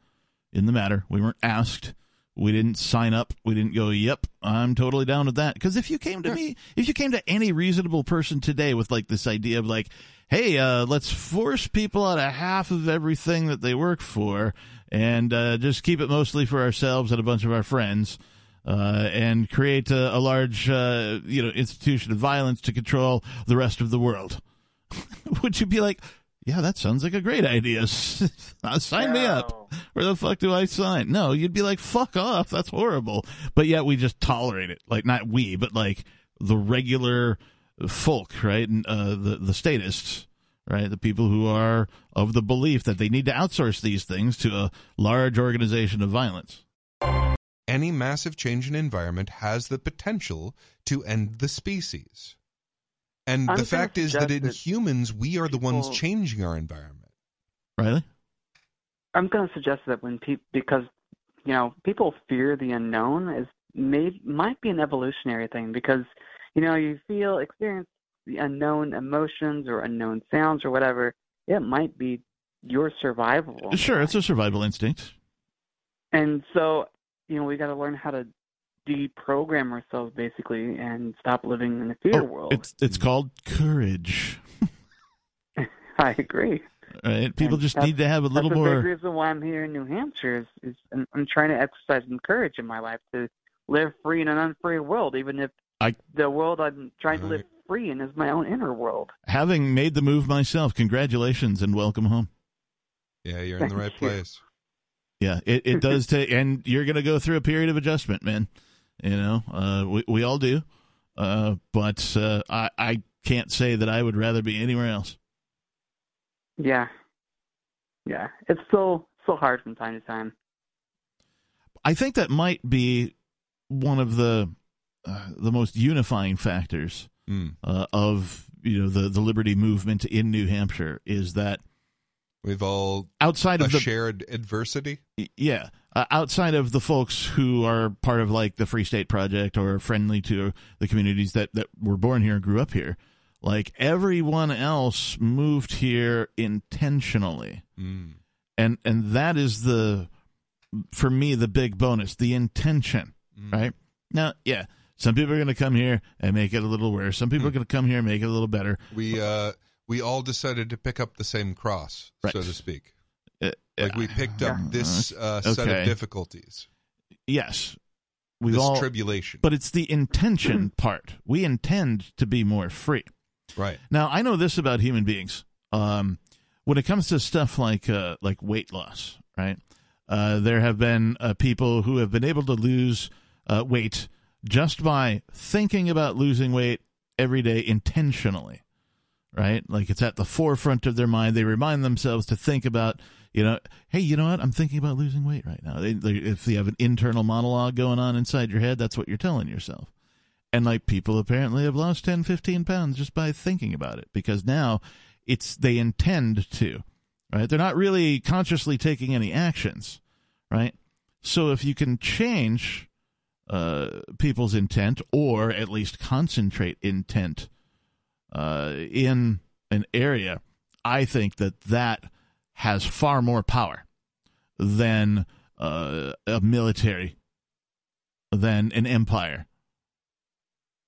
in the matter. We weren't asked. We didn't sign up. We didn't go, "Yep, I'm totally down with that." Because if you came to me, if you came to any reasonable person today with like this idea of like, "Hey, uh, let's force people out of half of everything that they work for, and uh, just keep it mostly for ourselves and a bunch of our friends," uh, and create a, a large, uh, you know, institution of violence to control the rest of the world. (laughs) Would you be like, yeah, that sounds like a great idea. (laughs) Sign me up. Where the fuck do I sign? No, you'd be like, fuck off. That's horrible. But yet we just tolerate it. Like, not we, but like the regular folk, right? And, uh, the, the statists, right? The people who are of the belief that they need to outsource these things to a large organization of violence. any massive change in environment has the potential to end the species. And I'm the fact is that in that humans, we are the ones changing our environment. Riley? I'm going to suggest that when people, because you know, people fear the unknown is may might be an evolutionary thing because you know you feel experience the unknown emotions or unknown sounds or whatever. It might be your survival. Sure, it's a survival instinct. And so, you know, we got to learn how to deprogram ourselves basically and stop living in the fear Oh, world. It's, it's called courage. (laughs) I agree. Right? People And just need to have a little That's a big more. reason why I'm here in New Hampshire is, is I'm, I'm trying to exercise some courage in my life to live free in an unfree world, even if I- the world I'm trying to live free in is my own inner world. Having made the move myself, congratulations and welcome home. Yeah, you're in the right you. place. Yeah, it, it (laughs) does take, and you're going to go through a period of adjustment, man. You know, uh, we we all do, uh, but uh, I I can't say that I would rather be anywhere else. Yeah, yeah. It's still still hard from time to time. I think that might be one of the uh, the most unifying factors Mm. uh, of you know the the liberty movement in New Hampshire is that We've all outside a of the shared adversity. yeah uh, outside of the folks who are part of like the free state project or friendly to the communities that that were born here and grew up here like everyone else moved here intentionally Mm. and and that is the for me the big bonus the intention Mm. right now yeah some people are going to come here and make it a little worse some people are going to come here and make it a little better We uh we all decided to pick up the same cross, Right. so to speak. Uh, Like we picked up this uh, set Okay. of difficulties, yes we've all tribulation. but it's the intention (clears throat) part we intend to be more free right. Now I know this about human beings. Um, when it comes to stuff like uh, like weight loss, right? Uh, there have been uh, people who have been able to lose uh, weight just by thinking about losing weight every day intentionally, right? Like it's at the forefront of their mind. They remind themselves to think about, you know, hey, you know what? I'm thinking about losing weight right now. They, they, if you have an internal monologue going on inside your head, that's what you're telling yourself. And like people apparently have lost 10, 15 pounds just by thinking about it because now it's they intend to, right? They're not really consciously taking any actions, right? So if you can change uh, people's intent or at least concentrate intent uh, in an area, I think that that has far more power than uh, a military, than an empire.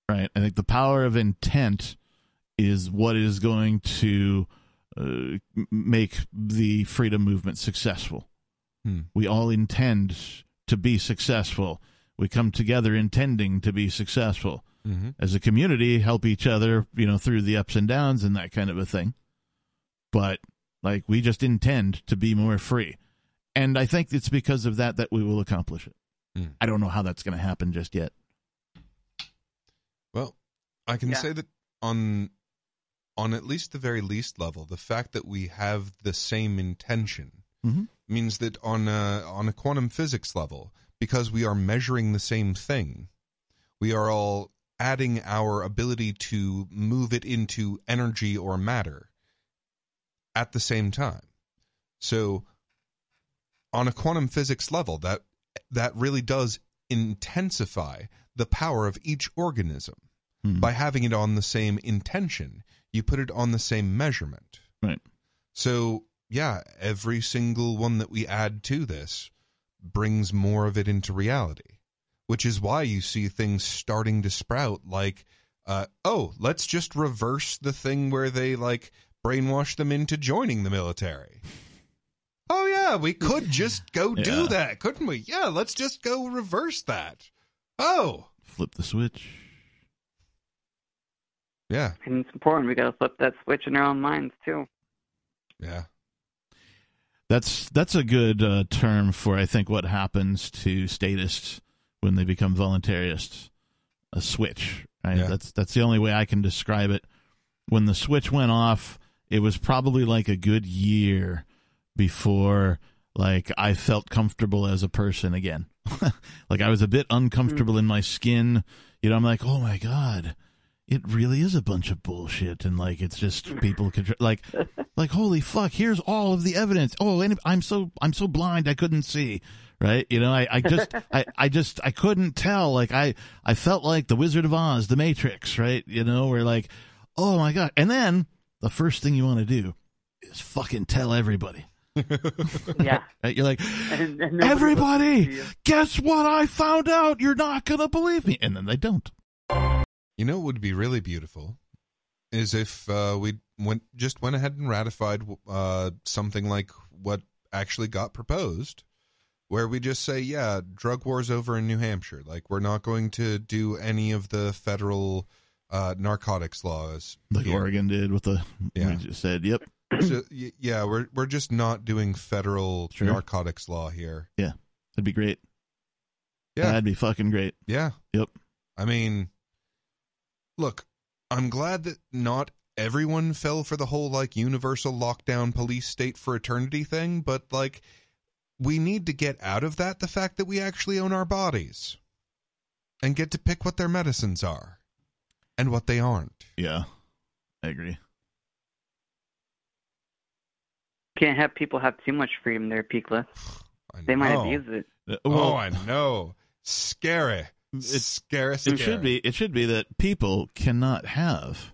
Right? I think the power of intent is what is going to uh, make the freedom movement successful. Hmm. We all intend to be successful. We come together intending to be successful Mm-hmm. as a community help each other you know through the ups and downs and that kind of a thing but like we just intend to be more free and i think it's because of that that we will accomplish it Hmm. i don't know how that's going to happen just yet Well, I can Yeah. say that on on at least the very least level, the fact that we have the same intention Mhm. means that on a on a quantum physics level, because we are measuring the same thing, we are all adding our ability to move it into energy or matter at the same time. So on a quantum physics level, that that really does intensify the power of each organism Hmm. by having it on the same intention. You put it on the same measurement. Right. So, yeah, every single one that we add to this brings more of it into reality, which is why you see things starting to sprout like, uh, oh, let's just reverse the thing where they like brainwash them into joining the military. Oh, yeah, we could just go (laughs) do that, couldn't we? Yeah, let's just go reverse that. Oh, flip the switch yeah, And it's important. We got to flip that switch in our own minds too. yeah. That's that's a good uh, term for i think what happens to statists when they become voluntarists. A switch right? Yeah. that's that's the only way i can describe it. When the switch went off it was probably like a good year before like i felt comfortable as a person again. (laughs) Like i was a bit uncomfortable in my skin. You know i'm like oh my god it really is a bunch of bullshit and like it's just (laughs) people contr- like like holy fuck here's all of the evidence. Oh and i'm so i'm so blind i couldn't see right? You know i, I just (laughs) I, I just i couldn't tell. Like i i felt like the wizard of oz the matrix right? You know where like oh my god. And then the first thing you want to do is fucking tell everybody. (laughs) Yeah. right? You're like And- and everybody to guess what i found out? You're not gonna believe me. And then they don't You know what would be really beautiful is if uh, we went just went ahead and ratified uh, something like what actually got proposed, where we just say, yeah, drug war's over in New Hampshire. Like we're not going to do any of the federal uh, narcotics laws. like here. oregon did with the Yeah. we just said, yep. So, yeah, we're we're just not doing federal Sure. narcotics law here. Yeah, that'd be great Yeah. that'd be fucking great Yeah. Yep. I mean, look, I'm glad that not everyone fell for the whole like universal lockdown police state for eternity thing, but like we need to get out of that the fact that we actually own our bodies and get to pick what their medicines are and what they aren't. Yeah, I agree. Can't have people have too much freedom there, Peakless. (sighs) I They might abuse it. Uh, oh, I know. Scary. It's- scary. scary. it should be. It should be that people cannot have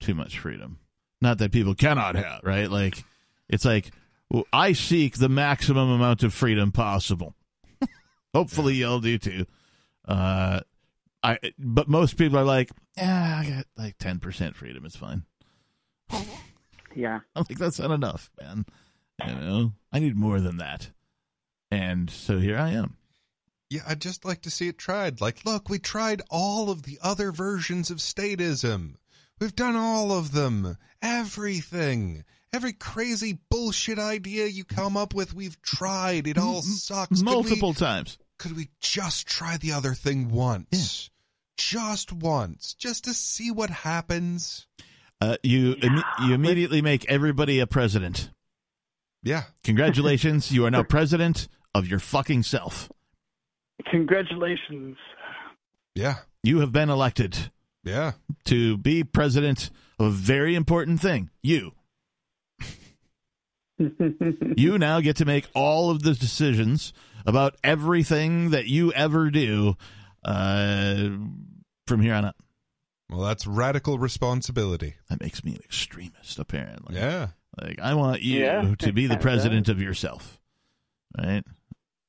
too much freedom. Not that people cannot have, right? Like it's like well, I seek the maximum amount of freedom possible. (laughs) Hopefully, y'all do too. Uh, I but most people are like, yeah, I got like ten percent freedom. It's fine. (laughs) Yeah. I'm like, that's not enough, man. You know, I need more than that. And so here I am. Yeah, I'd just like to see it tried. Like, look, we tried all of the other versions of statism. We've done all of them. Everything. Every crazy bullshit idea you come up with, we've tried. It all sucks. Could we- Multiple times. Could we, just try the other thing once? just once, just to see what happens. Uh, you imme- you immediately make everybody a president. Yeah. Congratulations, you are now (laughs) president of your fucking self. Congratulations. Yeah. You have been elected Yeah. to be president of a very important thing. You. (laughs) you now get to make all of the decisions about everything that you ever do uh, from here on out. Well, that's radical responsibility. That makes me an extremist, apparently. Yeah. Like I want you Yeah, to be the (laughs) president of yourself. Right?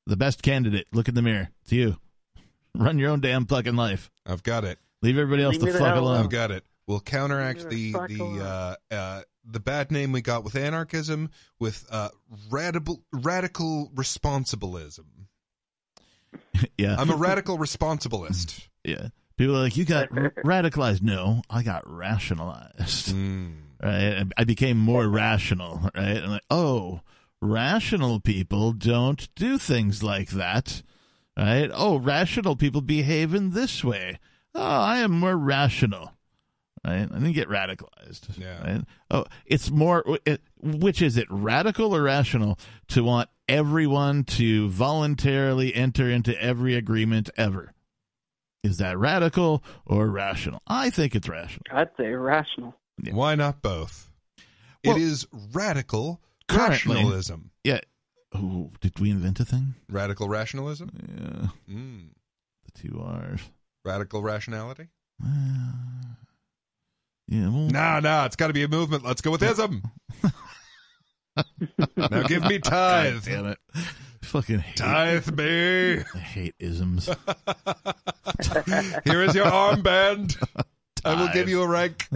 The best candidate. Look in the mirror. It's you. (laughs) Run your own damn fucking life. I've got it. Leave everybody else Leave the me the fuck alone. I've got it. We'll counteract the the uh, uh, the bad name we got with anarchism with uh, radical radical responsibilism. (laughs) yeah. I'm a radical responsibilist. (laughs) yeah. People are like, you got r- radicalized. No, I got rationalized. Mm. Right? I became more rational. Right? And like, oh, rational people don't do things like that. Right? Oh, rational people behave in this way. Oh, I am more rational. Right? I didn't get radicalized. Yeah. Right? Oh, it's more. It, which is it, radical or rational, to want everyone to voluntarily enter into every agreement ever? Is that radical or rational? I think it's rational. I'd say rational. Yeah. Why not both? Well, it is radical currently- rationalism. Yeah. Oh, did we invent a thing? Radical rationalism. Yeah. Mm. The two R's. Radical rationality. Uh, yeah. Well, nah, no, it's got to be a movement. Let's go with ism. (laughs) now give me tithe. Damn it. Fucking hate, Tithe me. I hate isms. (laughs) Here is your armband. (laughs) I will give you a rank.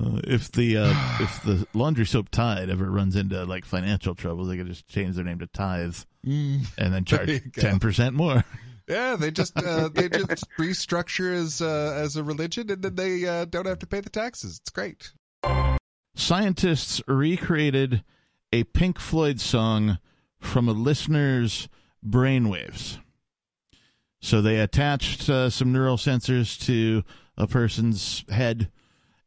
Uh, if the uh, if the laundry soap Tide ever runs into like financial troubles, they could just change their name to Tithe Mm. and then charge (laughs) There you go. ten percent more. Yeah, they just uh, they just restructure as uh, as a religion, and then they uh, don't have to pay the taxes. It's great. Scientists recreated a Pink Floyd song from a listener's brainwaves. So they attached uh, some neural sensors to a person's head,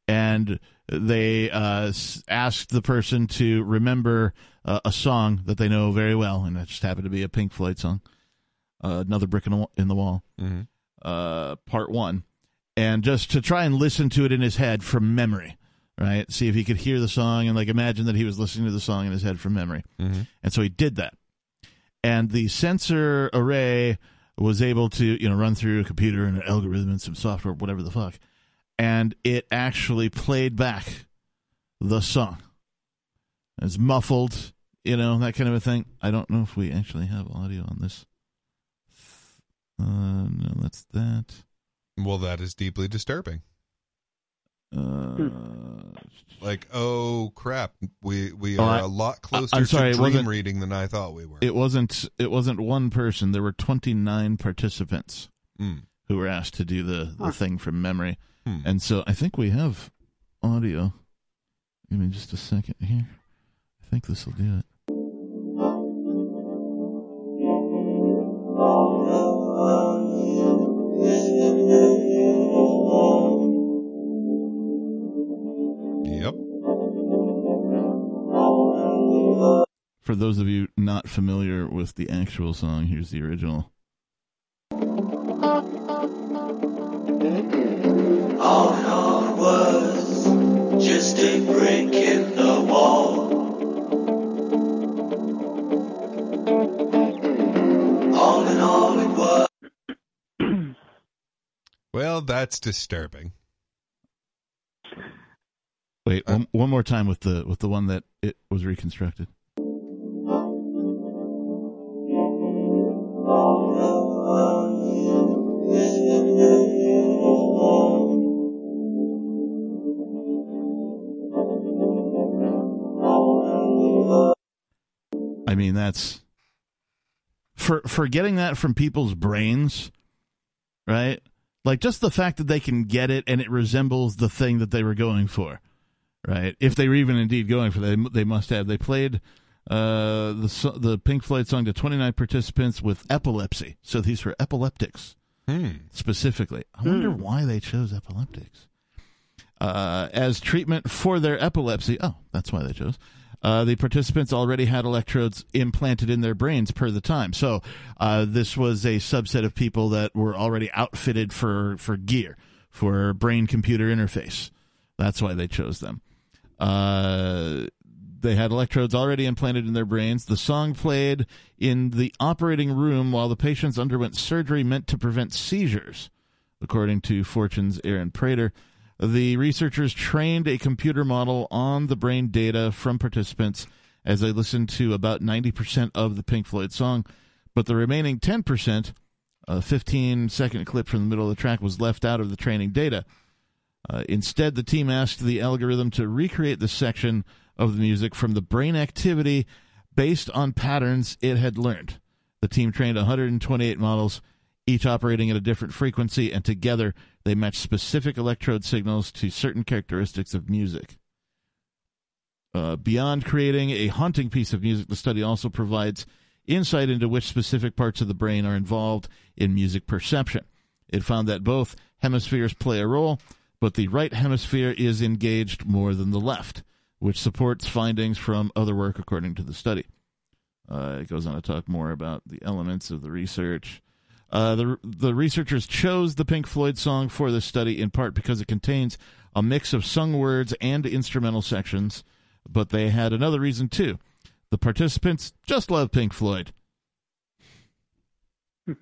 and they uh, asked the person to remember uh, a song that they know very well, and it just happened to be a Pink Floyd song. Uh, another brick in the, wa- in the wall, Mm-hmm. uh, part one, and just to try and listen to it in his head from memory, right? See if he could hear the song and like imagine that he was listening to the song in his head from memory. Mm-hmm. And so he did that. And the sensor array was able to, you know, run through a computer and an algorithm and some software, whatever the fuck. And it actually played back the song. It's muffled, you know, that kind of a thing. I don't know if we actually have audio on this. Uh, no, that's that. Well, that is deeply disturbing. Uh, Like, oh crap, we we Oh, are I- a lot closer I'm sorry, it to dream wasn't- reading than I thought we were. it wasn't. It wasn't one person. There were twenty nine participants. Mm. who were asked to do the, the Huh. thing from memory. Hmm. And so I think we have audio. Give me just a second here. I think this will do it. Yep. For those of you not familiar with the actual song, here's the original. Well, that's disturbing. Wait, Uh, one, one more time with the with the one that it was reconstructed. I mean, that's for for getting that from people's brains, right? Like just the fact that they can get it and it resembles the thing that they were going for, right? If they were even indeed going for that, they must have. They played uh, the the Pink Floyd song to 29 participants with epilepsy. So these were epileptics Hmm. specifically. I wonder Hmm. why they chose epileptics uh, as treatment for their epilepsy. Oh, that's why they chose. Uh, the participants already had electrodes implanted in their brains per the time. So uh, this was a subset of people that were already outfitted for, for gear, for brain computer interface. That's why they chose them. Uh, they had electrodes already implanted in their brains. The song played in the operating room while the patients underwent surgery meant to prevent seizures, according to Fortune's Erin Prater. The researchers trained a computer model on the brain data from participants as they listened to about 90% of the Pink Floyd song, but the remaining 10%, a 15 second clip from the middle of the track, was left out of the training data. Uh, instead, the team asked the algorithm to recreate the section of the music from the brain activity based on patterns it had learned. The team trained 128 models, each operating at a different frequency, and together they match specific electrode signals to certain characteristics of music. Uh, beyond creating a haunting piece of music, the study also provides insight into which specific parts of the brain are involved in music perception. It found that both hemispheres play a role, but the right hemisphere is engaged more than the left, which supports findings from other work according to the study. Uh, it goes on to talk more about the elements of the research. Uh, the the researchers chose the Pink Floyd song for this study in part because it contains a mix of sung words and instrumental sections, but they had another reason too. The participants just love Pink Floyd. (laughs)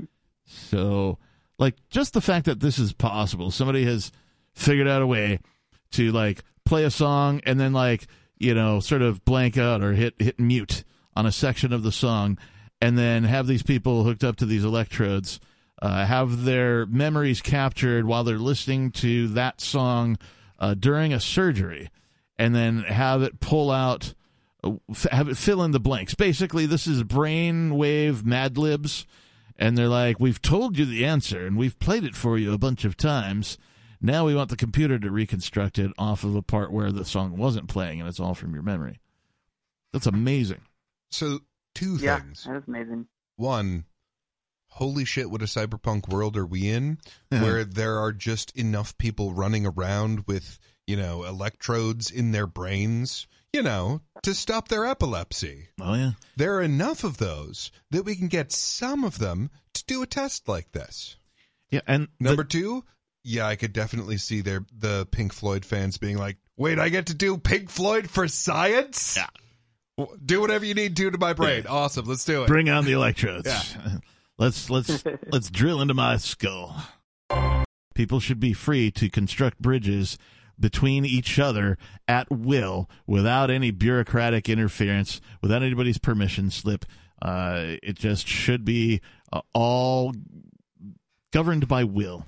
so, like, just the fact that this is possible, somebody has figured out a way to like play a song and then like you know sort of blank out or hit hit mute on a section of the song and then have these people hooked up to these electrodes uh, have their memories captured while they're listening to that song uh, during a surgery and then have it pull out uh, have it fill in the blanks basically this is brainwave mad libs and they're like we've told you the answer and we've played it for you a bunch of times now we want the computer to reconstruct it off of a part where the song wasn't playing and it's all from your memory. That's amazing. So two Yeah, things. that is amazing. One, holy shit, what a cyberpunk world are we in? where there are just enough people running around with, you know, electrodes in their brains, you know, to stop their epilepsy. Oh yeah. There are enough of those that we can get some of them to do a test like this. Yeah, and the- Number two, yeah, I could definitely see their the Pink Floyd fans being like, "Wait, I get to do Pink Floyd for science? Yeah. W- Do whatever you need to do to my brain. Awesome, let's do it. bring on the electrodes. Yeah. (laughs) let's let's (laughs) let's drill into my skull. People should be free to construct bridges between each other at will without any bureaucratic interference, without anybody's permission slip. Uh, it just should be uh, all governed by will.